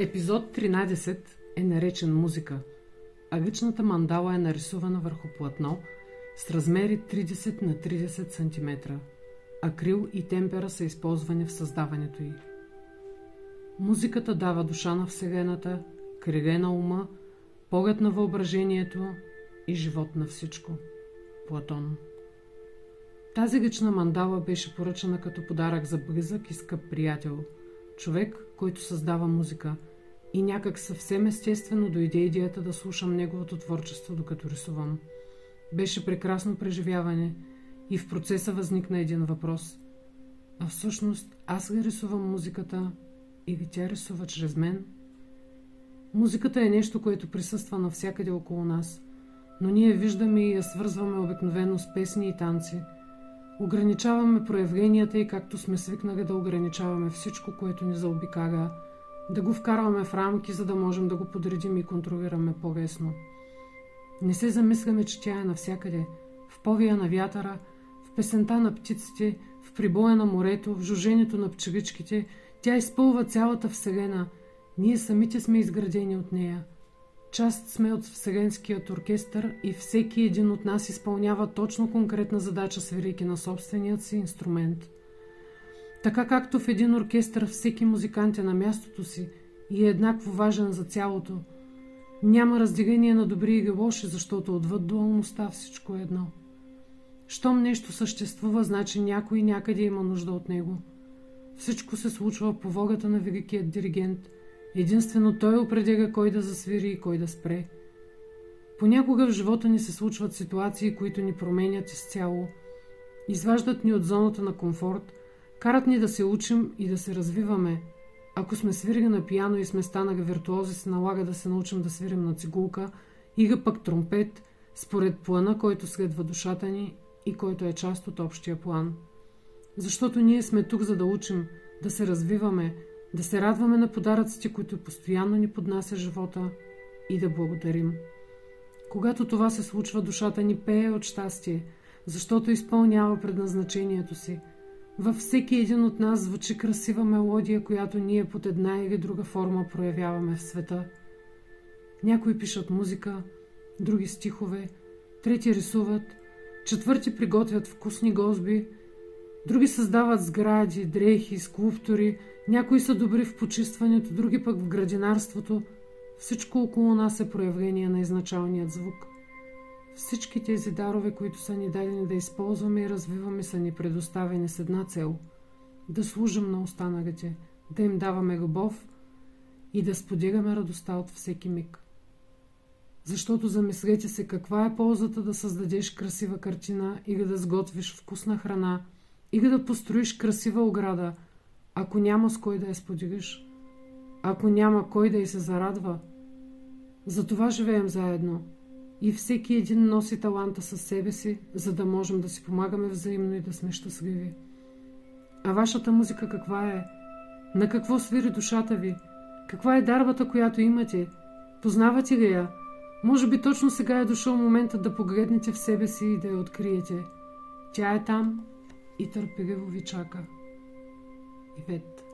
Епизод 13 е наречен музика. Агъчната мандала е нарисувана върху платно с размери 30 на 30 см. Акрил и темпера са използвани в създаването й. Музиката дава душа на Вселената, криле на ума, поглед на въображението и живот на всичко. Платон Тази лична мандала беше поръчана като подарък за близък и скъп приятел, човек, който създава музика – и някак съвсем естествено дойде идеята да слушам неговото творчество, докато рисувам. Беше прекрасно преживяване и в процеса възникна един въпрос. А всъщност аз ли рисувам музиката или тя рисува чрез мен? Музиката е нещо, което присъства навсякъде около нас, но ние виждаме и я свързваме обикновено с песни и танци. Ограничаваме проявленията и както сме свикнали да ограничаваме всичко, което ни заобикаля – да го вкарваме в рамки, за да можем да го подредим и контролираме по-лесно. Не се замисляме, че тя е навсякъде. В повия на вятъра, в песента на птиците, в прибоя на морето, в жужението на пчеличките. Тя изпълва цялата Вселена. Ние самите сме изградени от нея. Част сме от Вселенският оркестър и всеки един от нас изпълнява точно конкретна задача, свирейки на собственият си инструмент – така както в един оркестър всеки музикант е на мястото си и е еднакво важен за цялото, няма разделение на добри и лоши, защото отвъд дуалността всичко е едно. Щом нещо съществува, значи някой някъде има нужда от него. Всичко се случва по вогата на великият диригент. Единствено той определя кой да засвири и кой да спре. Понякога в живота ни се случват ситуации, които ни променят изцяло. Изваждат ни от зоната на комфорт – Карат ни да се учим и да се развиваме. Ако сме свирили на пияно и сме станали виртуози, се налага да се научим да свирим на цигулка или пък тромпет, според плана, който следва душата ни и който е част от общия план. Защото ние сме тук, за да учим, да се развиваме, да се радваме на подаръците, които постоянно ни поднася живота и да благодарим. Когато това се случва, душата ни пее от щастие, защото изпълнява предназначението си – във всеки един от нас звучи красива мелодия, която ние под една или друга форма проявяваме в света. Някои пишат музика, други стихове, трети рисуват, четвърти приготвят вкусни гозби, други създават сгради, дрехи, скулптури, някои са добри в почистването, други пък в градинарството. Всичко около нас е проявление на изначалният звук – всички тези дарове, които са ни дадени да използваме и развиваме, са ни предоставени с една цел – да служим на останалите, да им даваме любов и да споделяме радостта от всеки миг. Защото замислете се каква е ползата да създадеш красива картина или да сготвиш вкусна храна или да построиш красива ограда, ако няма с кой да я споделиш, ако няма кой да й се зарадва. Затова живеем заедно – и всеки един носи таланта със себе си, за да можем да си помагаме взаимно и да сме щастливи. А вашата музика каква е? На какво свири душата ви? Каква е дарбата, която имате? Познавате ли я? Може би точно сега е дошъл моментът да погледнете в себе си и да я откриете. Тя е там и търпеливо ви чака. Ивет